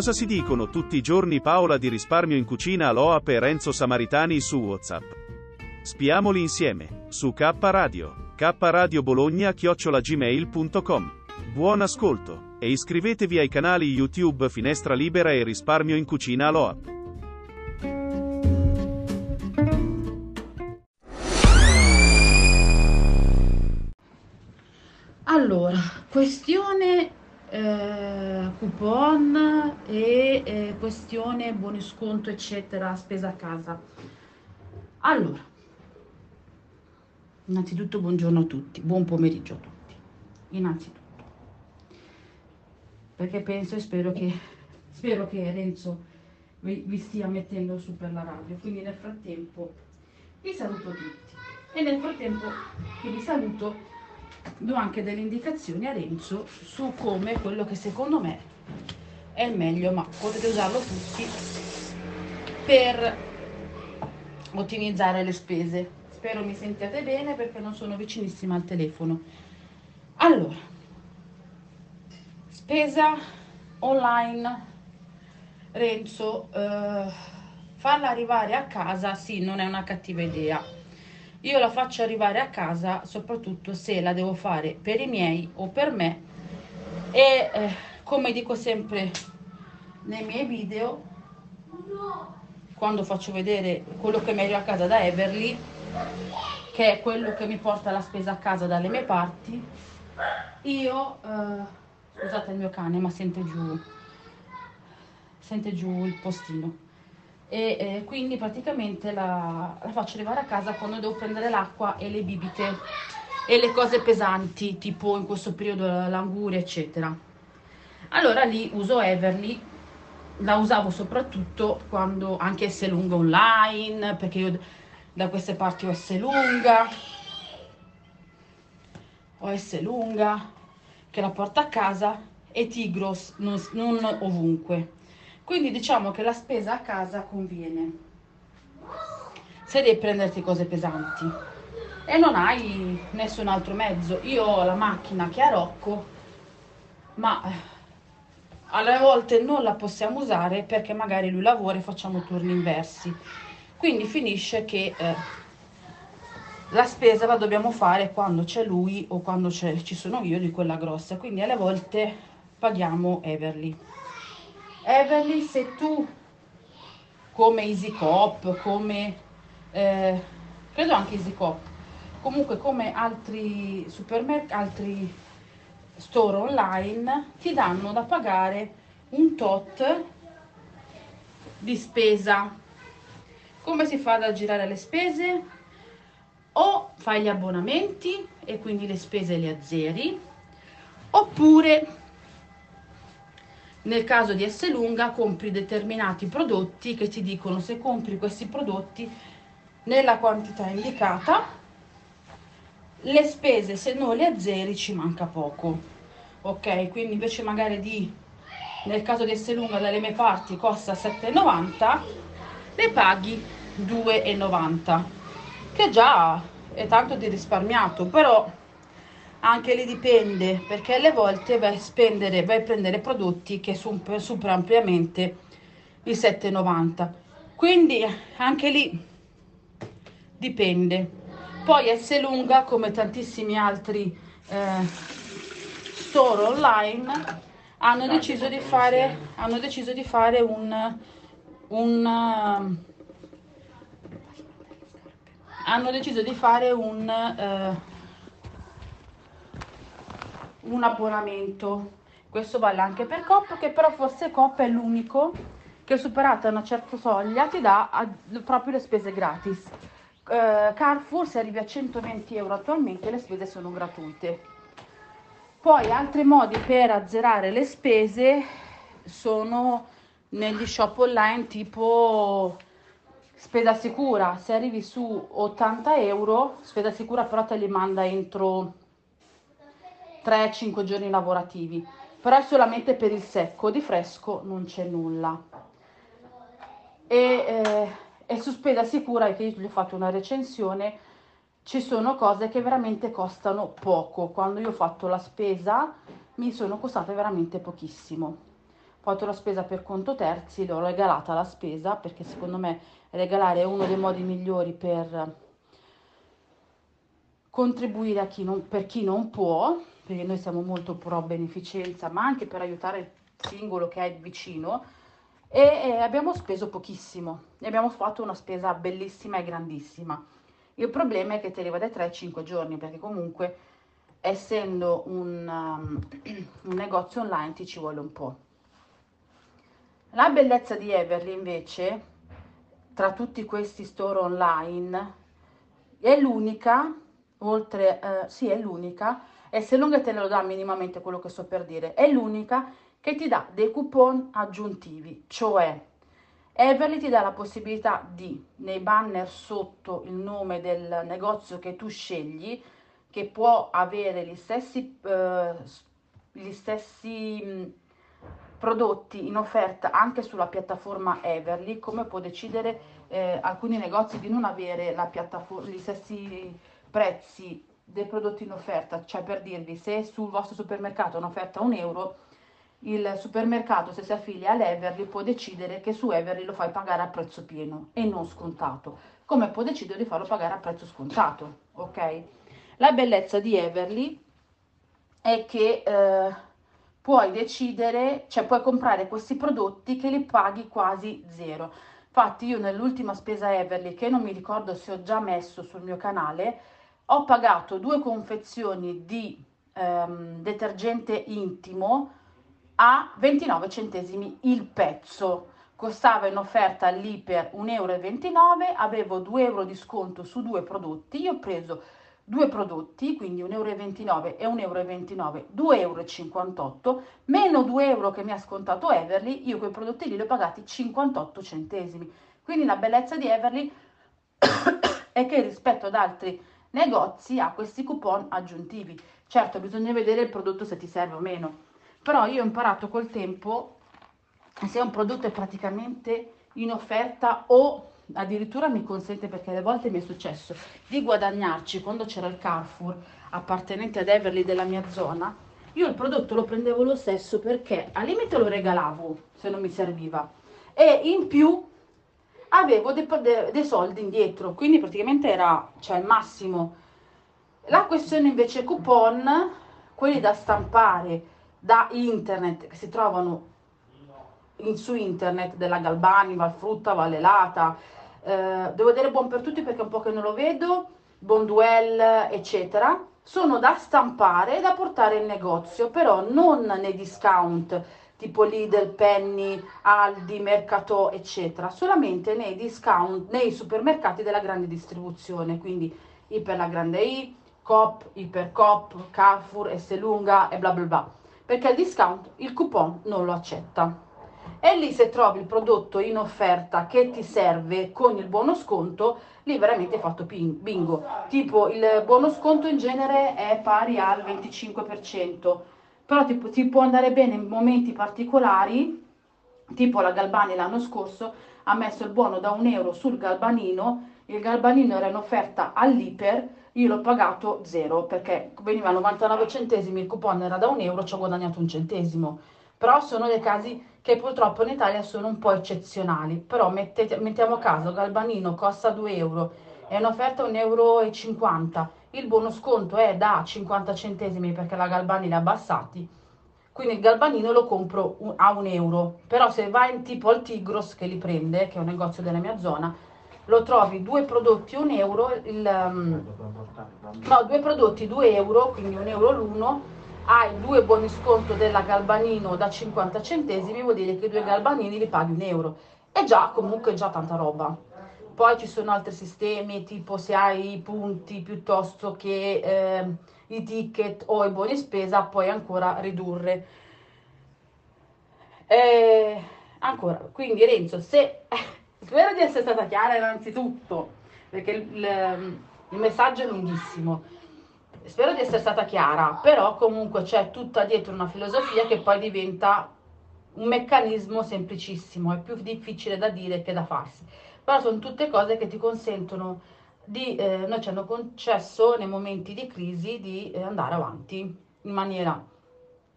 Cosa si dicono tutti i giorni Paola di risparmio in cucina Aloap e Renzo Samaritani su WhatsApp? Spiamoli insieme, su K Radio, K Radio Bologna chiocciolagmail.com. Buon ascolto, e iscrivetevi ai canali YouTube Finestra Libera e Risparmio in Cucina Aloap. Allora, questione eh, coupon e eh, questione buoni sconto eccetera spesa a casa. Allora innanzitutto buongiorno a tutti buon pomeriggio a tutti innanzitutto. Perché penso e spero che spero che Renzo vi, vi stia mettendo su per la radio. Quindi nel frattempo vi saluto tutti. E nel frattempo che vi saluto do anche delle indicazioni a Renzo su come quello che secondo me è il meglio, ma potete usarlo tutti per ottimizzare le spese. Spero mi sentiate bene perché non sono vicinissima al telefono. Allora, spesa online, Renzo, eh, farla arrivare a casa, sì, non è una cattiva idea io la faccio arrivare a casa soprattutto se la devo fare per i miei o per me. E eh, come dico sempre nei miei video quando faccio vedere quello che mi arriva a casa da Everly che è quello che mi porta la spesa a casa dalle mie parti io eh, scusate il mio cane ma sente giù sente giù il postino e eh, quindi praticamente la, la, faccio arrivare a casa quando devo prendere l'acqua e le bibite e le cose pesanti tipo in questo periodo l'anguria eccetera. Allora lì uso Everly la usavo soprattutto quando anche S lunga online perché io da queste parti ho S lunga ho S lunga che la porto a casa e Tigros non, non ovunque quindi diciamo che la spesa a casa conviene. Se devi prenderti cose pesanti e non hai nessun altro mezzo. Io ho la macchina che ha Rocco, ma eh, alle volte non la possiamo usare perché magari lui lavora e facciamo turni inversi. Quindi finisce che eh, la spesa la dobbiamo fare quando c'è lui o quando ci sono io di quella grossa. Quindi alle volte paghiamo Everly. Everly, se tu come EasyCop, come eh, credo anche EasyCop, comunque come altri supermercati, altri store online, ti danno da pagare un tot di spesa. Come si fa ad aggirare le spese? O fai gli abbonamenti e quindi le spese le azzeri, oppure nel caso di S lunga compri determinati prodotti che ti dicono se compri questi prodotti nella quantità indicata le spese se non le azzeri ci manca poco. Ok quindi invece magari di nel caso di S lunga dalle mie parti costa 7,90 le paghi 2,90 che già è tanto di risparmiato però anche lì dipende perché alle volte vai a spendere vai a prendere prodotti che superano ampiamente i 7,90 quindi anche lì dipende. Poi S lunga come tantissimi altri eh, store online hanno deciso di fare hanno deciso di fare un un hanno deciso di fare un uh, un abbonamento. Questo vale anche per Coop che però forse Coop è l'unico che superata una certa soglia ti dà proprio le spese gratis. Uh, Carrefour se arrivi a 120 euro attualmente le spese sono gratuite. Poi altri modi per azzerare le spese sono negli shop online tipo spesa sicura. Se arrivi su 80 euro, spesa sicura però te li manda entro 3-5 giorni lavorativi. Però è solamente per il secco, di fresco non c'è nulla. E, eh, e su spesa sicura, che io gli ho fatto una recensione, ci sono cose che veramente costano poco. Quando io ho fatto la spesa mi sono costate veramente pochissimo. Ho fatto la spesa per conto terzi, l'ho regalata la spesa perché secondo me regalare è uno dei modi migliori per contribuire chi non, per chi non può, perché noi siamo molto pro beneficenza, ma anche per aiutare il singolo che è vicino. E, e abbiamo speso pochissimo e abbiamo fatto una spesa bellissima e grandissima il problema è che te va dai 3-5 giorni perché comunque essendo un, um, un negozio online ti ci vuole un po'. La bellezza di Everly invece, tra tutti questi store online, è l'unica, oltre, eh, sì è l'unica, e se lunga te lo dà minimamente quello che sto per dire, è l'unica che ti dà dei coupon aggiuntivi, cioè Everly ti dà la possibilità di, nei banner sotto il nome del negozio che tu scegli, che può avere gli stessi, eh, gli stessi mh, prodotti in offerta anche sulla piattaforma Everly, come può decidere eh, alcuni negozi di non avere gli stessi prezzi dei prodotti in offerta, cioè per dirvi se sul vostro supermercato è un'offerta a un euro, il supermercato se si affiglia all'Everly può decidere che su Everly lo fai pagare a prezzo pieno e non scontato, come può decidere di farlo pagare a prezzo scontato, ok? La bellezza di Everly è che eh, puoi decidere, cioè puoi comprare questi prodotti che li paghi quasi zero. Infatti io nell'ultima spesa Everly, che non mi ricordo se ho già messo sul mio canale, ho pagato due confezioni di ehm, detergente intimo a 29 centesimi il pezzo. Costava in offerta lì per 1,29 euro, avevo 2 euro di sconto su due prodotti. Io ho preso due prodotti, quindi 1,29 euro e 1,29 euro, 2,58 euro, meno 2 euro che mi ha scontato Everly, io quei prodotti lì li ho pagati 58 centesimi. Quindi la bellezza di Everly è che rispetto ad altri negozi ha questi coupon aggiuntivi. Certo, bisogna vedere il prodotto se ti serve o meno però io ho imparato col tempo se un prodotto è praticamente in offerta o addirittura mi consente perché alle volte mi è successo di guadagnarci quando c'era il Carrefour appartenente ad Everly della mia zona io il prodotto lo prendevo lo stesso perché al limite lo regalavo se non mi serviva e in più avevo dei, dei soldi indietro quindi praticamente era cioè il massimo la questione invece coupon quelli da stampare da internet che si trovano in, su internet della Galbani, Valfrutta, Vallelata. Eh, devo dire buon per tutti perché è un po' che non lo vedo, Bonduel, eccetera. Sono da stampare e da portare in negozio, però non nei discount tipo Lidl, Penny, Aldi, Mercato, eccetera, solamente nei discount, nei supermercati della grande distribuzione, quindi I per la grande I, Coop, Ipercoop, Carrefour, Esselunga e bla bla bla perché il discount il coupon non lo accetta. E lì se trovi il prodotto in offerta che ti serve con il buono sconto, lì veramente hai fatto bingo. Tipo il buono sconto in genere è pari al 25%, però ti, ti può andare bene in momenti particolari, tipo la Galbani l'anno scorso ha messo il buono da un euro sul galbanino, il galbanino era in offerta all'iper, io l'ho pagato zero perché veniva a 99 centesimi, il coupon era da un euro, ci ho guadagnato un centesimo. Però sono dei casi che purtroppo in Italia sono un po' eccezionali. Però mettete, mettiamo caso, Galbanino costa 2 euro, è un'offerta 1,50 euro, il buono sconto è da 50 centesimi perché la Galbani li ha abbassati, quindi il galbanino lo compro a un euro. Però se vai in tipo al Tigros che li prende, che è un negozio della mia zona, lo trovi due prodotti un euro, il, um, no, due prodotti 2 euro, quindi un euro l'uno, hai due buoni sconto della Galbanino da 50 centesimi, vuol dire che due Galbanini li paghi un euro. È già comunque già tanta roba. Poi ci sono altri sistemi, tipo se hai i punti piuttosto che eh, i ticket o i buoni spesa puoi ancora ridurre. E ancora, quindi Renzo, se spero di essere stata chiara innanzitutto, perché il, il messaggio è lunghissimo. Spero di essere stata chiara, però comunque c'è tutta dietro una filosofia che poi diventa un meccanismo semplicissimo, è più difficile da dire che da farsi. Però sono tutte cose che ti consentono di, eh, noi ci hanno concesso nei momenti di crisi di eh, andare avanti in maniera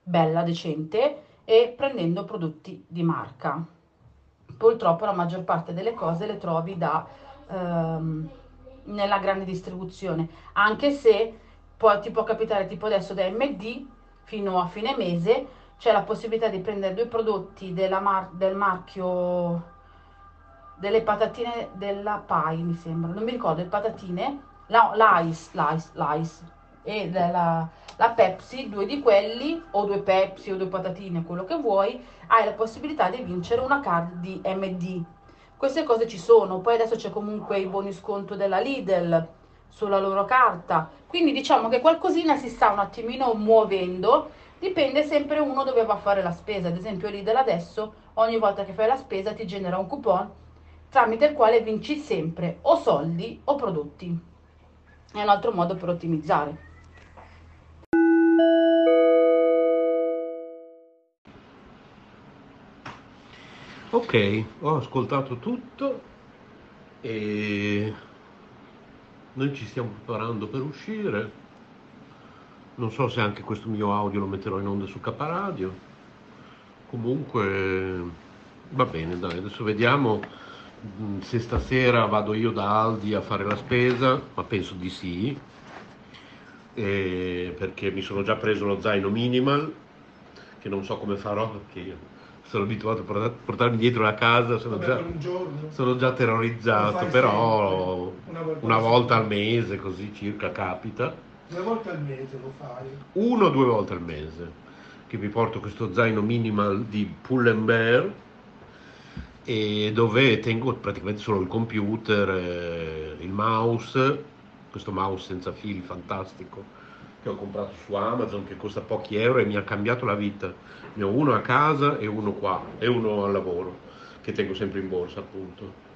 bella, decente e prendendo prodotti di marca. Purtroppo la maggior parte delle cose le trovi da, ehm, nella grande distribuzione, anche se poi ti può capitare tipo adesso da MD fino a fine mese c'è la possibilità di prendere due prodotti mar del marchio delle patatine della Pai mi sembra, non mi ricordo, le patatine, no, l'Ice, l'Ice, l'Ice. E la, la Pepsi, due di quelli o due Pepsi o due patatine, quello che vuoi, hai la possibilità di vincere una card di MD. Queste cose ci sono, poi adesso c'è comunque i buoni sconto della Lidl sulla loro carta, quindi diciamo che qualcosina si sta un attimino muovendo, dipende sempre uno dove va a fare la spesa, ad esempio Lidl adesso ogni volta che fai la spesa ti genera un coupon tramite il quale vinci sempre o soldi o prodotti. È un altro modo per ottimizzare. Ok, ho ascoltato tutto e noi ci stiamo preparando per uscire. Non so se anche questo mio audio lo metterò in onda su K Radio. Comunque va bene, dai, adesso vediamo se stasera vado io da Aldi a fare la spesa, ma penso di sì, perché mi sono già preso lo zaino minimal, che non so come farò perché sono abituato a portarmi dietro la casa, sono, Vabbè, già, sono già, terrorizzato, però una volta, una volta al mese così circa capita. Due volte al mese lo fai? Uno o due volte al mese, che mi porto questo zaino minimal di Pull Bear e dove tengo praticamente solo il computer, eh, il mouse, questo mouse senza fili fantastico che ho comprato su Amazon che costa pochi euro e mi ha cambiato la vita. Ne ho uno a casa e uno qua e uno al lavoro che tengo sempre in borsa appunto.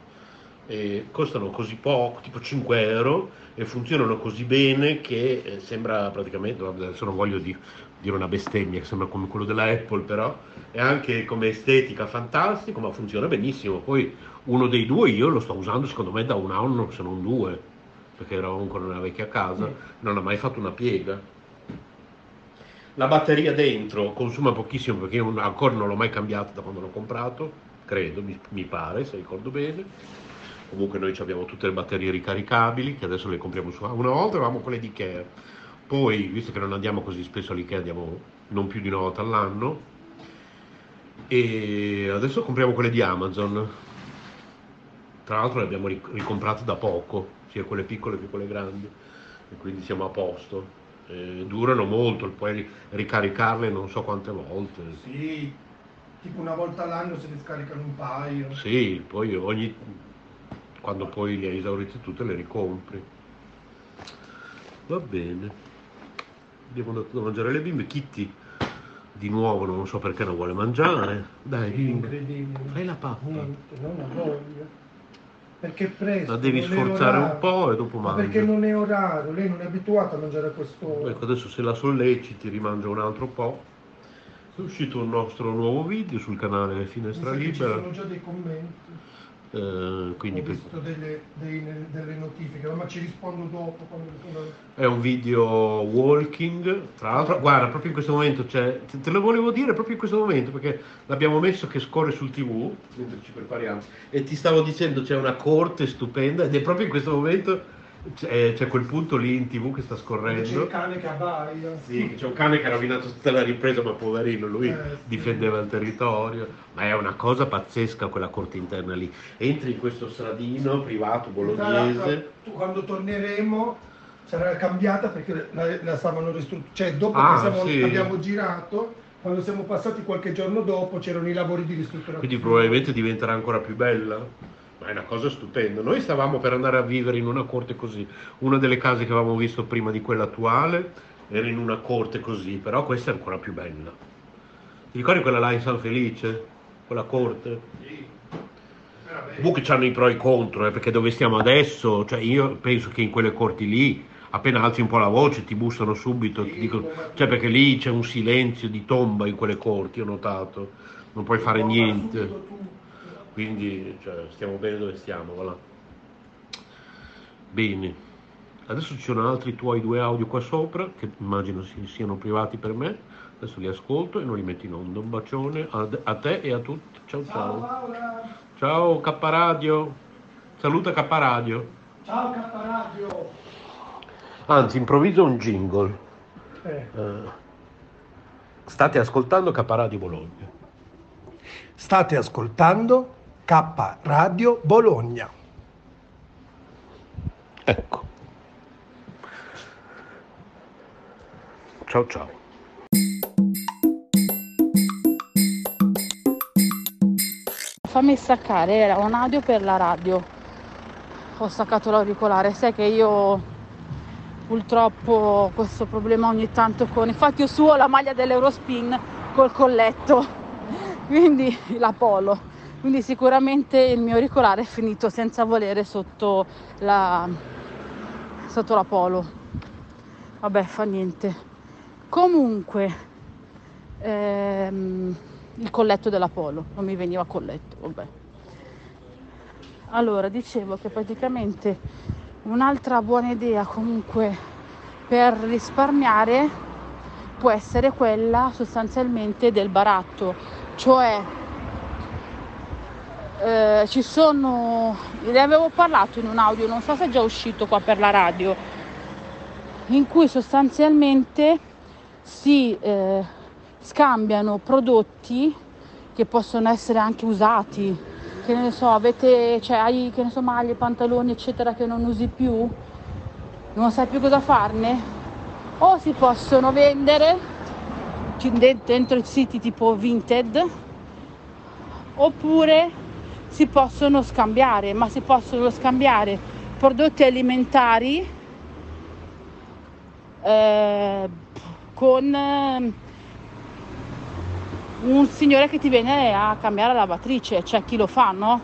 E costano così poco, tipo 5 euro e funzionano così bene che eh, sembra praticamente, adesso non voglio di, dire una bestemmia che sembra come quello della Apple però è anche come estetica fantastico ma funziona benissimo. Poi uno dei due io lo sto usando secondo me da un anno se non due perché eravamo ancora nella vecchia casa, non ha mai fatto una piega. La batteria dentro consuma pochissimo perché io ancora non l'ho mai cambiata da quando l'ho comprato, credo, mi, mi pare, se ricordo bene. Comunque noi abbiamo tutte le batterie ricaricabili che adesso le compriamo su Una volta avevamo quelle di Ikea, poi visto che non andiamo così spesso all'Ikea andiamo non più di una volta all'anno e adesso compriamo quelle di Amazon. Tra l'altro le abbiamo ricomprate da poco, sia quelle piccole che quelle grandi, e quindi siamo a posto. Eh, durano molto, puoi ricaricarle non so quante volte. Sì, tipo una volta all'anno se ne scaricano un paio. Sì, poi ogni, quando poi le hai esaurite tutte le ricompri. Va bene. Abbiamo dato da mangiare le bimbe. Kitty di nuovo non so perché non vuole mangiare. Dai, sì, fai la pappa. Niente, non la voglio. Perché presto. La devi sforzare un po' e dopo mangi. perché non è orario, lei non è abituata a mangiare a questo. Ecco, adesso se la solleciti rimangia un altro po'. È uscito un nostro nuovo video sul canale Finestra Libera. Ci sono già dei commenti. Eh, quindi Ho visto delle, delle, delle, notifiche, ma ci rispondo dopo. Quando... È un video walking, tra l'altro, guarda, proprio in questo momento c'è, te lo volevo dire proprio in questo momento perché l'abbiamo messo che scorre sul tv mentre ci prepariamo e ti stavo dicendo c'è una corte stupenda ed è proprio in questo momento c'è, c'è, quel punto lì in tv che sta scorrendo. C'è il cane che abbaia. Sì, c'è un cane che ha rovinato tutta la ripresa, ma poverino, lui eh, sì. difendeva il territorio. Ma è una cosa pazzesca quella corte interna lì. Entri in questo stradino privato bolognese. Tu quando torneremo sarà cambiata perché la, la stavano ristrutturando. Cioè, dopo ah, che siamo, sì. abbiamo girato, quando siamo passati qualche giorno dopo, c'erano i lavori di ristrutturazione. Quindi probabilmente diventerà ancora più bella è una cosa stupenda. Noi stavamo per andare a vivere in una corte così, una delle case che avevamo visto prima di quella attuale era in una corte così, però questa è ancora più bella. Ti ricordi quella là in San Felice? Quella corte? Sì. Comunque c'hanno i pro e i contro, eh, perché dove stiamo adesso, cioè io penso che in quelle corti lì, appena alzi un po' la voce ti bussano subito, ti dicono, cioè perché lì c'è un silenzio di tomba in quelle corti, ho notato, non puoi fare niente. Quindi cioè, stiamo bene dove stiamo, voilà. Bene, adesso ci sono altri tuoi due audio qua sopra, che immagino siano privati per me, adesso li ascolto e non li metto in onda. Un bacione a, a te e a tutti, ciao ciao. Ciao, ciao K Radio, saluta K Radio. Ciao K Radio. Anzi, improvviso un jingle. Eh. Uh, state ascoltando K Radio Bologna. State ascoltando K Radio Bologna. Ecco. Ciao ciao. Fammi staccare, era un audio per la radio. Ho staccato l'auricolare, sai che io purtroppo ho questo problema ogni tanto con... Infatti io suo la maglia dell'Eurospin col colletto, quindi la polo quindi sicuramente il mio auricolare è finito senza volere sotto la, sotto la polo. Vabbè fa niente. Comunque ehm, il colletto della polo non mi veniva colletto vabbè. Allora dicevo che praticamente un'altra buona idea comunque per risparmiare può essere quella sostanzialmente del baratto cioè eh, ci sono, ne avevo parlato in un audio, non so se è già uscito qua per la radio, in cui sostanzialmente si eh, scambiano prodotti che possono essere anche usati, che ne so, avete, cioè hai, che ne so, maglie, pantaloni, eccetera, che non usi più, non sai più cosa farne, o si possono vendere dentro i siti tipo Vinted, oppure si possono scambiare, ma si possono scambiare prodotti alimentari eh, con eh, un signore che ti viene a cambiare la lavatrice, c'è chi lo fa, no?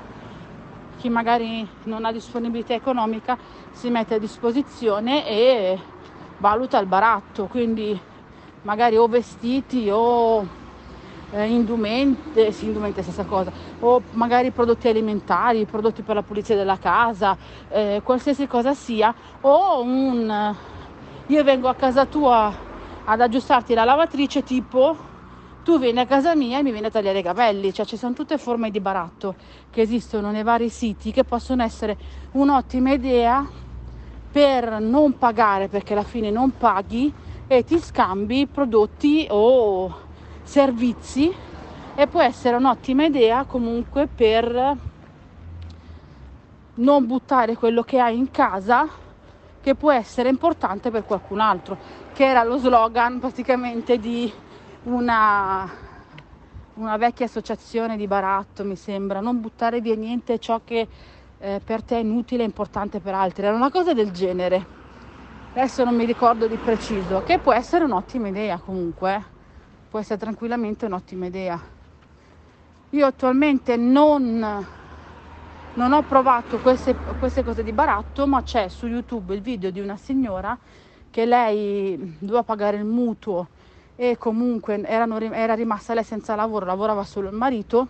Chi magari non ha disponibilità economica si mette a disposizione e valuta il baratto, quindi magari o vestiti o eh, indumenti, sì, indumenti stessa cosa, o magari prodotti alimentari, prodotti per la pulizia della casa, eh, qualsiasi cosa sia, o un io vengo a casa tua ad aggiustarti la lavatrice tipo tu vieni a casa mia e mi vieni a tagliare i capelli, cioè ci sono tutte forme di baratto che esistono nei vari siti che possono essere un'ottima idea per non pagare perché alla fine non paghi e ti scambi prodotti o servizi e può essere un'ottima idea comunque per non buttare quello che hai in casa che può essere importante per qualcun altro, che era lo slogan praticamente di una, una vecchia associazione di baratto, mi sembra, non buttare via niente ciò che eh, per te è inutile e importante per altri, era una cosa del genere. Adesso non mi ricordo di preciso, che può essere un'ottima idea comunque. Può essere tranquillamente un'ottima idea. Io attualmente non, non ho provato queste, queste cose di baratto, ma c'è su YouTube il video di una signora che lei doveva pagare il mutuo e comunque erano, era rimasta lei senza lavoro, lavorava solo il marito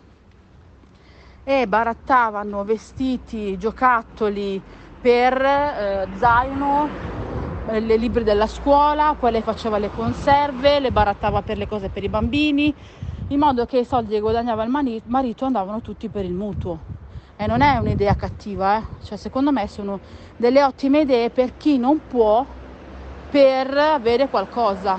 e barattavano vestiti, giocattoli per eh, zaino le libri della scuola, lei faceva le conserve, le barattava per le cose per i bambini, in modo che i soldi che guadagnava il marito andavano tutti per il mutuo. E non è un'idea cattiva, eh? cioè, secondo me sono delle ottime idee per chi non può per avere qualcosa.